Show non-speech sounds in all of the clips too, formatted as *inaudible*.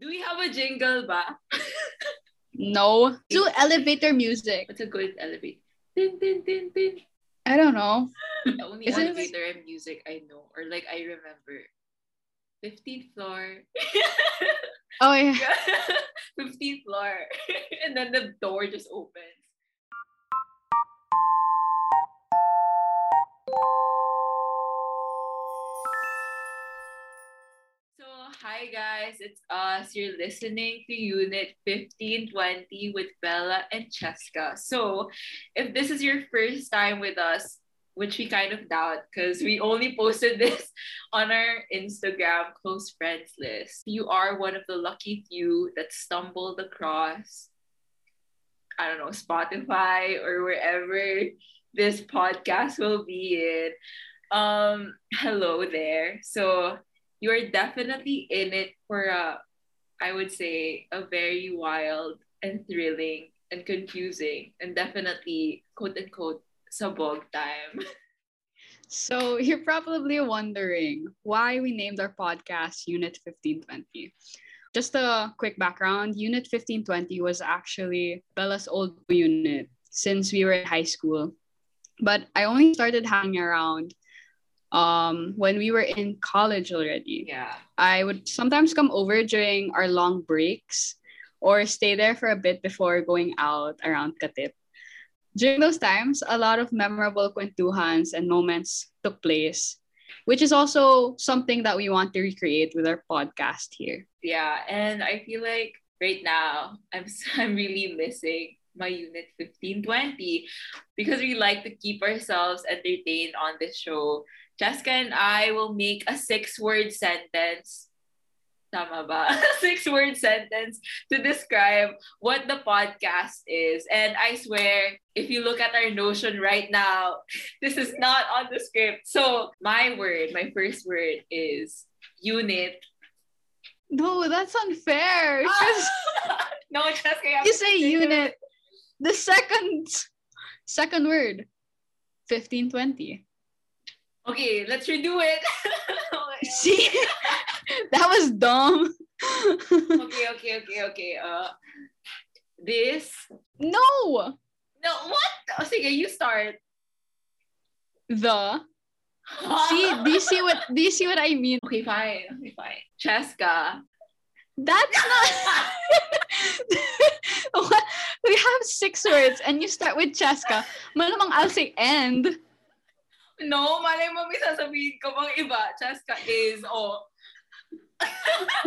Do we have a jingle ba? *laughs* No. Do elevator music. What's a good elevator? Tin, tin, tin, tin. I don't know. *laughs* The only it- elevator and music I know, or like I remember. 15th floor. *laughs* Oh yeah. 15th floor. and then the door just opens. Hi guys, it's us. You're listening to Unit 1520 with Bella and Cheska. So, if this is your first time with us, which we kind of doubt because we only posted *laughs* this on our Instagram close friends list, you are one of the lucky few that stumbled across, I don't know, Spotify or wherever this podcast will be in. Um, hello there. So, you're definitely in it for a, I would say, a very wild and thrilling and confusing and definitely quote unquote sabog time. *laughs* So you're probably wondering why we named our podcast Unit 1520. Just a quick background Unit 1520 was actually Bella's old unit since we were in high school. But I only started hanging around um, when we were in college already. Yeah. I would sometimes come over during our long breaks or stay there for a bit before going out around Katip. During those times, a lot of memorable kwentuhans and moments took place, which is also something that we want to recreate with our podcast here. Yeah, and I feel like right now I'm *laughs* I'm really missing my unit 1520 because we like to keep ourselves entertained on this show. Cheska and I will make a six-word sentence. Tama ba? *laughs* six-word sentence to describe what the podcast is. And I swear, if you look at our notion right now, *laughs* this is not on the script. So my word, my first word is unit No, that's unfair. *laughs* no, Cheska, you, have you to say unit. The second second word. 1520. Okay, let's redo it. *laughs* See? *laughs* that was dumb. *laughs* okay, okay, okay, okay. Uh, this. no. No, what? Oh, sige, you start. The. See, do you see what do you see what I mean? Okay, fine. Okay, fine. Cheska. That's not? We have six words and you start with Cheska. Malamang I'll say end. No, malay mo may sasabihin ko bang iba. Cheska is, oh. *laughs*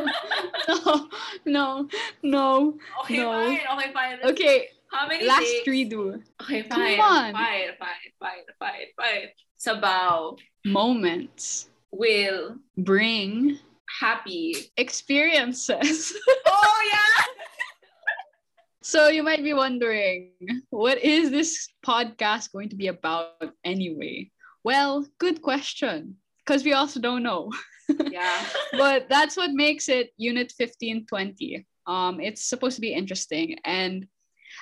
No, no, no. Okay, No. fine. Okay, fine. Let's- Okay, How many last takes? three do. Okay, Come fine. on. Fine, fine, fine, fine, fine. Sabaw. Moments Will. bring Happy. experiences. *laughs* Oh, yeah! So you might be wondering, what is this podcast going to be about anyway? Well, good question. Because we also don't know. *laughs* yeah. but that's what makes it Unit 1520. Um, it's supposed to be interesting. And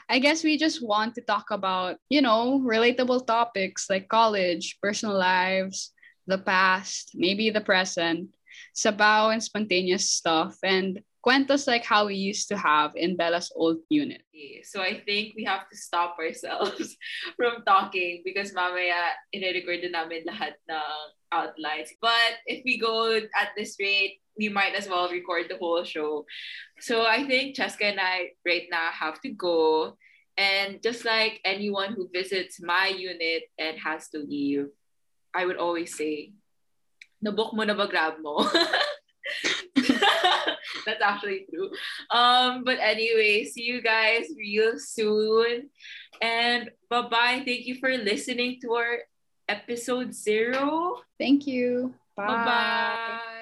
I guess we just want to talk about, you know, relatable topics like college, personal lives, the past, maybe the present, sabaw and spontaneous stuff, and cuentos like how we used to have in Bella's old unit. So I think we have to stop ourselves *laughs* from talking because mamaya i-record na namin lahat ng outlines. But if we go at this rate, we might as well record the whole show. So I think Cheska and I right now have to go. And just like anyone who visits my unit and has to leave, I would always say, nabook mo na ba grab mo? *laughs* *laughs* That's actually true. Um, but anyway, see you guys real soon. And bye bye. Thank you for listening to our episode zero. Thank you. Bye bye.